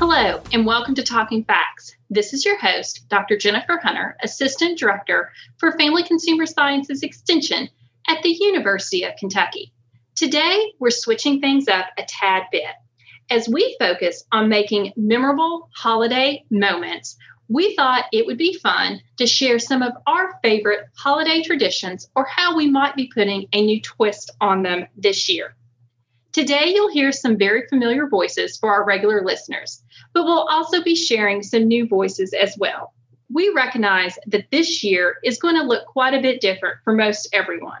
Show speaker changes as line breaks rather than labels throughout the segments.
Hello, and welcome to Talking Facts. This is your host, Dr. Jennifer Hunter, Assistant Director for Family Consumer Sciences Extension at the University of Kentucky. Today, we're switching things up a tad bit. As we focus on making memorable holiday moments, we thought it would be fun to share some of our favorite holiday traditions or how we might be putting a new twist on them this year. Today, you'll hear some very familiar voices for our regular listeners, but we'll also be sharing some new voices as well. We recognize that this year is going to look quite a bit different for most everyone.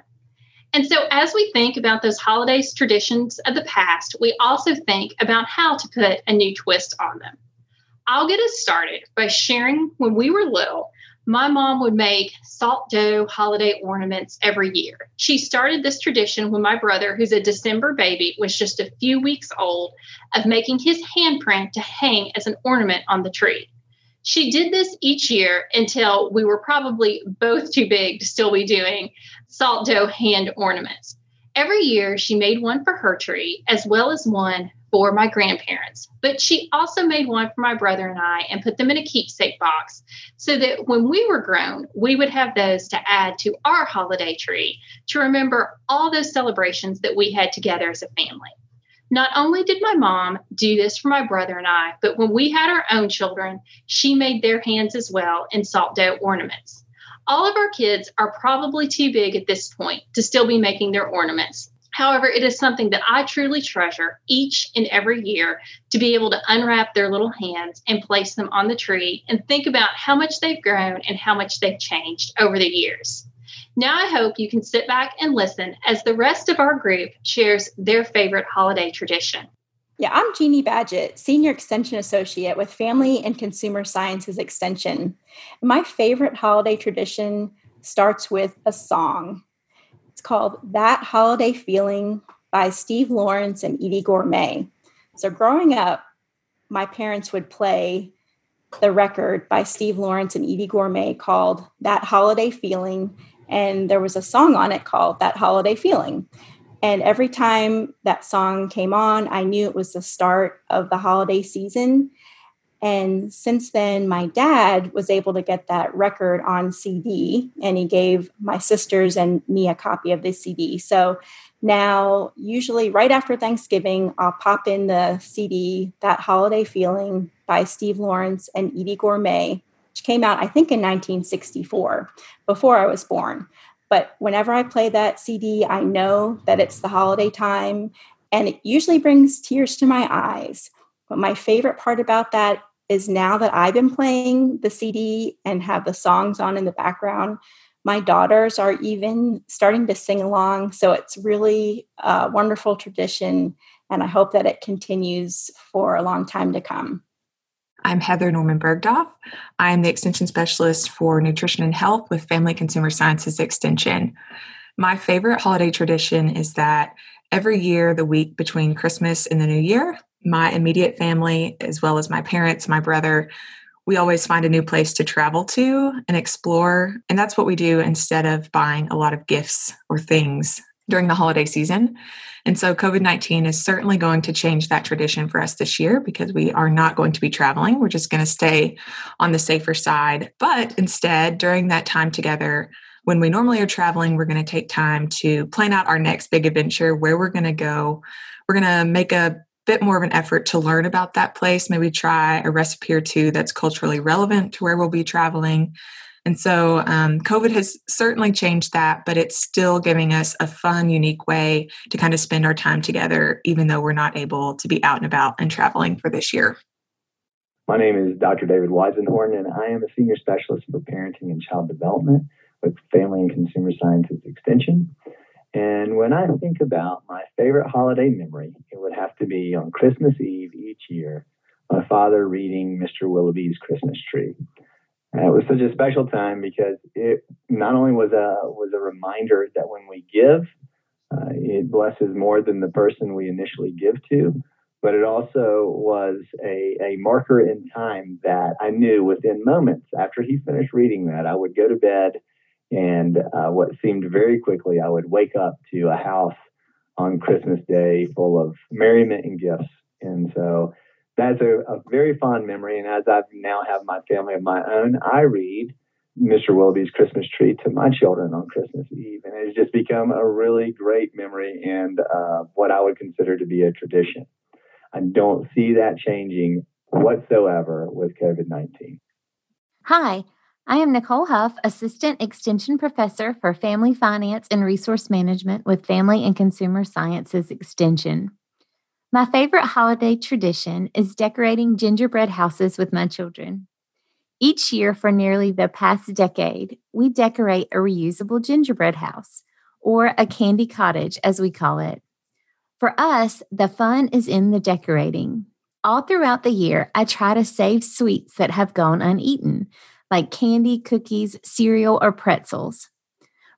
And so, as we think about those holidays traditions of the past, we also think about how to put a new twist on them. I'll get us started by sharing when we were little, my mom would make salt dough holiday ornaments every year. She started this tradition when my brother, who's a December baby, was just a few weeks old, of making his handprint to hang as an ornament on the tree. She did this each year until we were probably both too big to still be doing salt dough hand ornaments. Every year, she made one for her tree, as well as one for my grandparents. But she also made one for my brother and I and put them in a keepsake box so that when we were grown, we would have those to add to our holiday tree to remember all those celebrations that we had together as a family. Not only did my mom do this for my brother and I, but when we had our own children, she made their hands as well in salt dough ornaments. All of our kids are probably too big at this point to still be making their ornaments. However, it is something that I truly treasure each and every year to be able to unwrap their little hands and place them on the tree and think about how much they've grown and how much they've changed over the years. Now, I hope you can sit back and listen as the rest of our group shares their favorite holiday tradition.
Yeah, I'm Jeannie Badgett, Senior Extension Associate with Family and Consumer Sciences Extension. My favorite holiday tradition starts with a song. It's called That Holiday Feeling by Steve Lawrence and Eydie Gormé. So, growing up, my parents would play the record by Steve Lawrence and Eydie Gormé called That Holiday Feeling. And there was a song on it called That Holiday Feeling. And every time that song came on, I knew it was the start of the holiday season. And since then, my dad was able to get that record on CD, and he gave my sisters and me a copy of the CD. So now, usually right after Thanksgiving, I'll pop in the CD, That Holiday Feeling by Steve Lawrence and Eydie Gormé, which came out, I think, in 1964, before I was born. But whenever I play that CD, I know that it's the holiday time, and it usually brings tears to my eyes. But my favorite part about that is now that I've been playing the CD and have the songs on in the background, my daughters are even starting to sing along. So it's really a wonderful tradition, and I hope that it continues for a long time to come.
I'm Heather Norman Bergdorf. I'm the Extension Specialist for Nutrition and Health with Family Consumer Sciences Extension. My favorite holiday tradition is that every year, the week between Christmas and the New Year, my immediate family, as well as my parents, my brother, we always find a new place to travel to and explore. And that's what we do instead of buying a lot of gifts or things during the holiday season. And so COVID 19 is certainly going to change that tradition for us this year because we are not going to be traveling. We're just going to stay on the safer side. But instead, during that time together, when we normally are traveling, we're going to take time to plan out our next big adventure, where we're going to go. We're going to make a bit more of an effort to learn about that place, maybe try a recipe or two that's culturally relevant to where we'll be traveling. And so um, COVID has certainly changed that, but it's still giving us a fun, unique way to kind of spend our time together, even though we're not able to be out and about and traveling for this year.
My name is Dr. David Weisenhorn, and I am a senior specialist for parenting and child development with Family and Consumer Sciences Extension. And when I think about my favorite holiday memory, to be on Christmas Eve each year, my father reading Mr. Willoughby's Christmas Tree. And it was such a special time because it not only was a was a reminder that when we give, uh, it blesses more than the person we initially give to, but it also was a, a marker in time that I knew within moments after he finished reading that, I would go to bed, and uh, what seemed very quickly, I would wake up to a house on Christmas Day full of merriment and gifts. And so that's a, a very fond memory. And as I now have my family of my own, I read Mr. Willoughby's Christmas Tree to my children on Christmas Eve. And it's just become a really great memory and uh, what I would consider to be a tradition. I don't see that changing whatsoever with COVID 19.
Hi, I am Nicole Huff, Assistant Extension Professor for Family Finance and Resource Management with Family and Consumer Sciences Extension. My favorite holiday tradition is decorating gingerbread houses with my children. Each year for nearly the past decade, we decorate a reusable gingerbread house, or a candy cottage as we call it. For us, the fun is in the decorating. All throughout the year, I try to save sweets that have gone uneaten, like candy, cookies, cereal, or pretzels.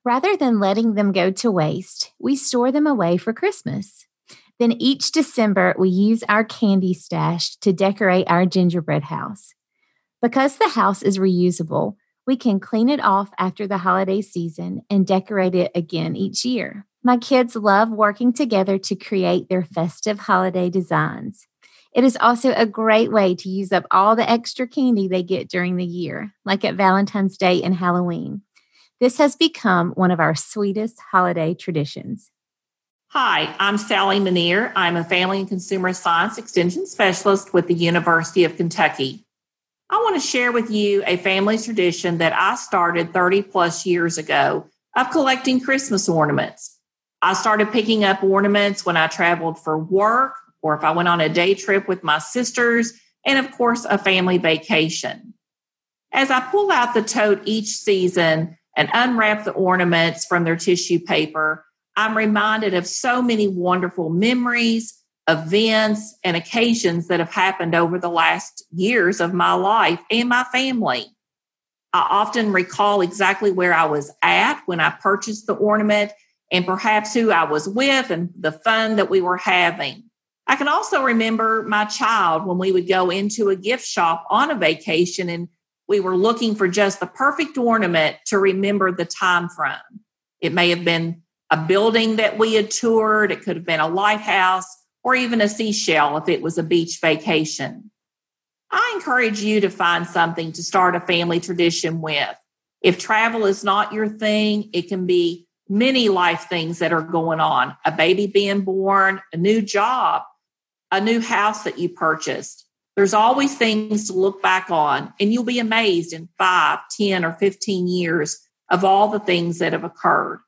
Rather than letting them go to waste, we store them away for Christmas. Then each December, we use our candy stash to decorate our gingerbread house. Because the house is reusable, we can clean it off after the holiday season and decorate it again each year. My kids love working together to create their festive holiday designs. It is also a great way to use up all the extra candy they get during the year, like at Valentine's Day and Halloween. This has become one of our sweetest holiday traditions.
Hi, I'm Sally Manier. I'm a Family and Consumer Science Extension Specialist with the University of Kentucky. I want to share with you a family tradition that I started 30 plus years ago of collecting Christmas ornaments. I started picking up ornaments when I traveled for work or if I went on a day trip with my sisters, and of course, a family vacation. As I pull out the tote each season and unwrap the ornaments from their tissue paper, I'm reminded of so many wonderful memories, events, and occasions that have happened over the last years of my life and my family. I often recall exactly where I was at when I purchased the ornament and perhaps who I was with and the fun that we were having. I can also remember my child when we would go into a gift shop on a vacation and we were looking for just the perfect ornament to remember the time from. It may have been a building that we had toured, it could have been a lighthouse, or even a seashell if it was a beach vacation. I encourage you to find something to start a family tradition with. If travel is not your thing, it can be many life things that are going on a baby being born, a new job, a new house that you purchased. There's always things to look back on, and you'll be amazed in five, ten, or 15 years of all the things that have occurred.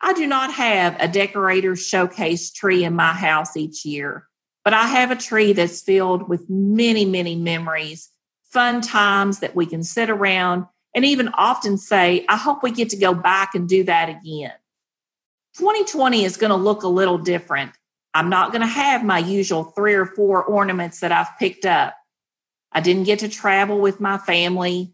I do not have a decorator's showcase tree in my house each year, but I have a tree that's filled with many, many memories, fun times that we can sit around and even often say, I hope we get to go back and do that again. 2020 is going to look a little different. I'm not going to have my usual three or four ornaments that I've picked up. I didn't get to travel with my family.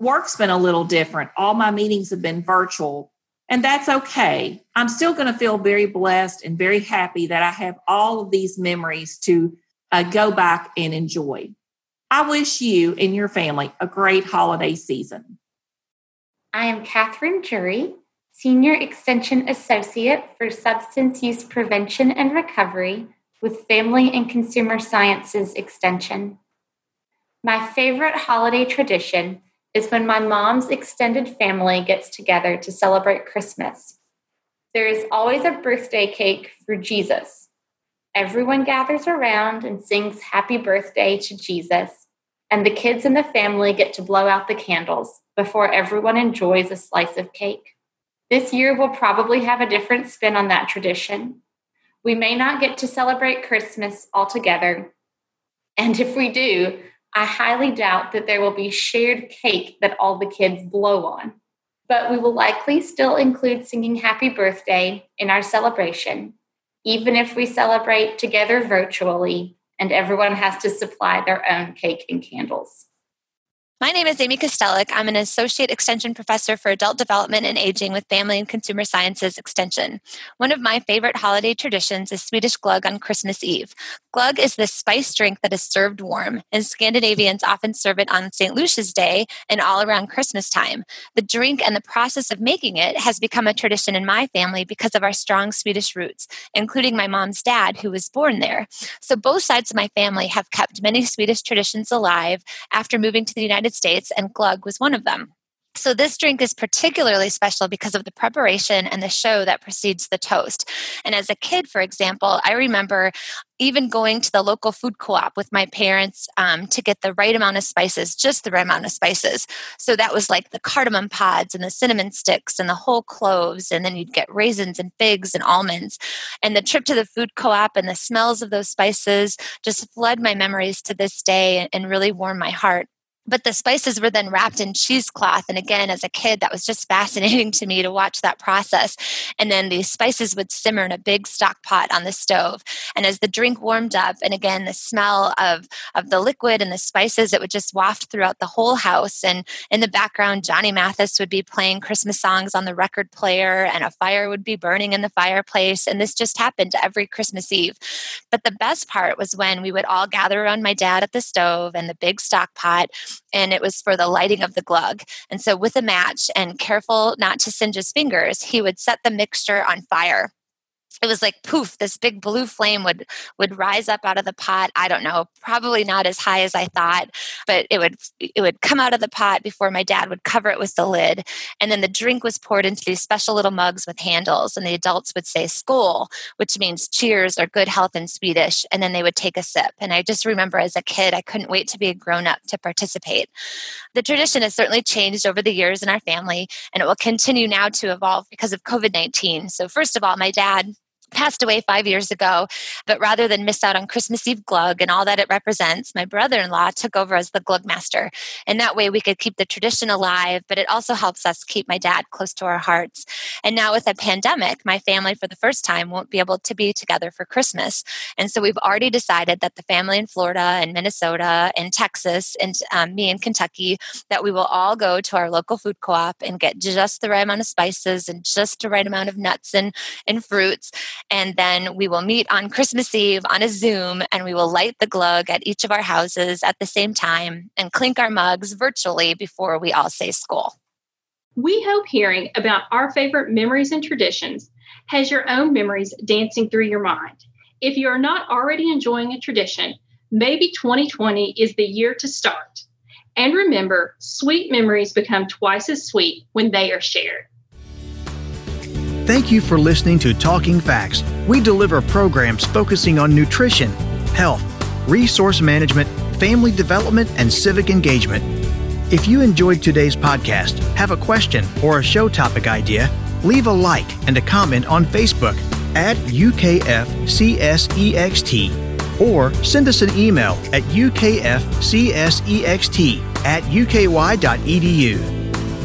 Work's been a little different. All my meetings have been virtual. And that's okay. I'm still going to feel very blessed and very happy that I have all of these memories to uh, go back and enjoy. I wish you and your family a great holiday season.
I am Catherine Jury, Senior Extension Associate for Substance Use Prevention and Recovery with Family and Consumer Sciences Extension. My favorite holiday tradition is when my mom's extended family gets together to celebrate Christmas. There is always a birthday cake for Jesus. Everyone gathers around and sings happy birthday to Jesus, and the kids in the family get to blow out the candles before everyone enjoys a slice of cake. This year we'll probably have a different spin on that tradition. We may not get to celebrate Christmas all together, and if we do, I highly doubt that there will be shared cake that all the kids blow on. But we will likely still include singing happy birthday in our celebration, even if we celebrate together virtually and everyone has to supply their own cake and candles.
My name is Amy Kostelic. I'm an Associate Extension Professor for Adult Development and Aging with Family and Consumer Sciences Extension. One of my favorite holiday traditions is Swedish glögg on Christmas Eve. Glögg is this spice drink that is served warm, and Scandinavians often serve it on St. Lucia's Day and all around Christmas time. The drink and the process of making it has become a tradition in my family because of our strong Swedish roots, including my mom's dad, who was born there. So both sides of my family have kept many Swedish traditions alive after moving to the United States, and glögg was one of them. So, this drink is particularly special because of the preparation and the show that precedes the toast. And as a kid, for example, I remember even going to the local food co op with my parents um, to get the right amount of spices, just the right amount of spices. So, that was like the cardamom pods and the cinnamon sticks and the whole cloves. And then you'd get raisins and figs and almonds. And the trip to the food co op and the smells of those spices just flood my memories to this day and really warm my heart but the spices were then wrapped in cheesecloth. And again as a kid that was just fascinating to me to watch that process. And then the spices would simmer in a big stock pot on the stove. And as the drink warmed up and again the smell of of the liquid and the spices it would just waft throughout the whole house. And in the background johnny mathis would be playing christmas songs on the record player and a fire would be burning in the fireplace. And this just happened every christmas eve. But the best part was when we would all gather around my dad at the stove and the big stock pot and it was for the lighting of the glögg. And so, with a match and careful not to singe his fingers, he would set the mixture on fire it was like poof this big blue flame would would rise up out of the pot. I don't know probably not as high as i thought but it would it would come out of the pot before my dad would cover it with the lid and then the drink was poured into these special little mugs with handles and the adults would say skål which means cheers or good health in swedish and then they would take a sip and i just remember as a kid i couldn't wait to be a grown up to participate. The tradition has certainly changed over the years in our family and it will continue now to evolve because of covid-19 so first of all my dad passed away five years ago. But rather than miss out on Christmas Eve glögg and all that it represents, my brother in law took over as the glögg master. And that way we could keep the tradition alive, but it also helps us keep my dad close to our hearts. And now with a pandemic, my family for the first time won't be able to be together for Christmas. And so we've already decided that the family in Florida and Minnesota and Texas and um, me in Kentucky, that we will all go to our local food co op and get just the right amount of spices and just the right amount of nuts and, and fruits and then we will meet on Christmas Eve on a Zoom and we will light the glögg at each of our houses at the same time and clink our mugs virtually before we all say skål.
We hope hearing about our favorite memories and traditions has your own memories dancing through your mind. If you are not already enjoying a tradition, maybe 2020 is the year to start. And remember, sweet memories become twice as sweet when they are shared.
Thank you for listening to Talking Facts. We deliver programs focusing on nutrition, health, resource management, family development, and civic engagement. If you enjoyed today's podcast, have a question or a show topic idea, leave a like and a comment on Facebook at UKFCSEXT or send us an email at ukfcsext at uky.edu.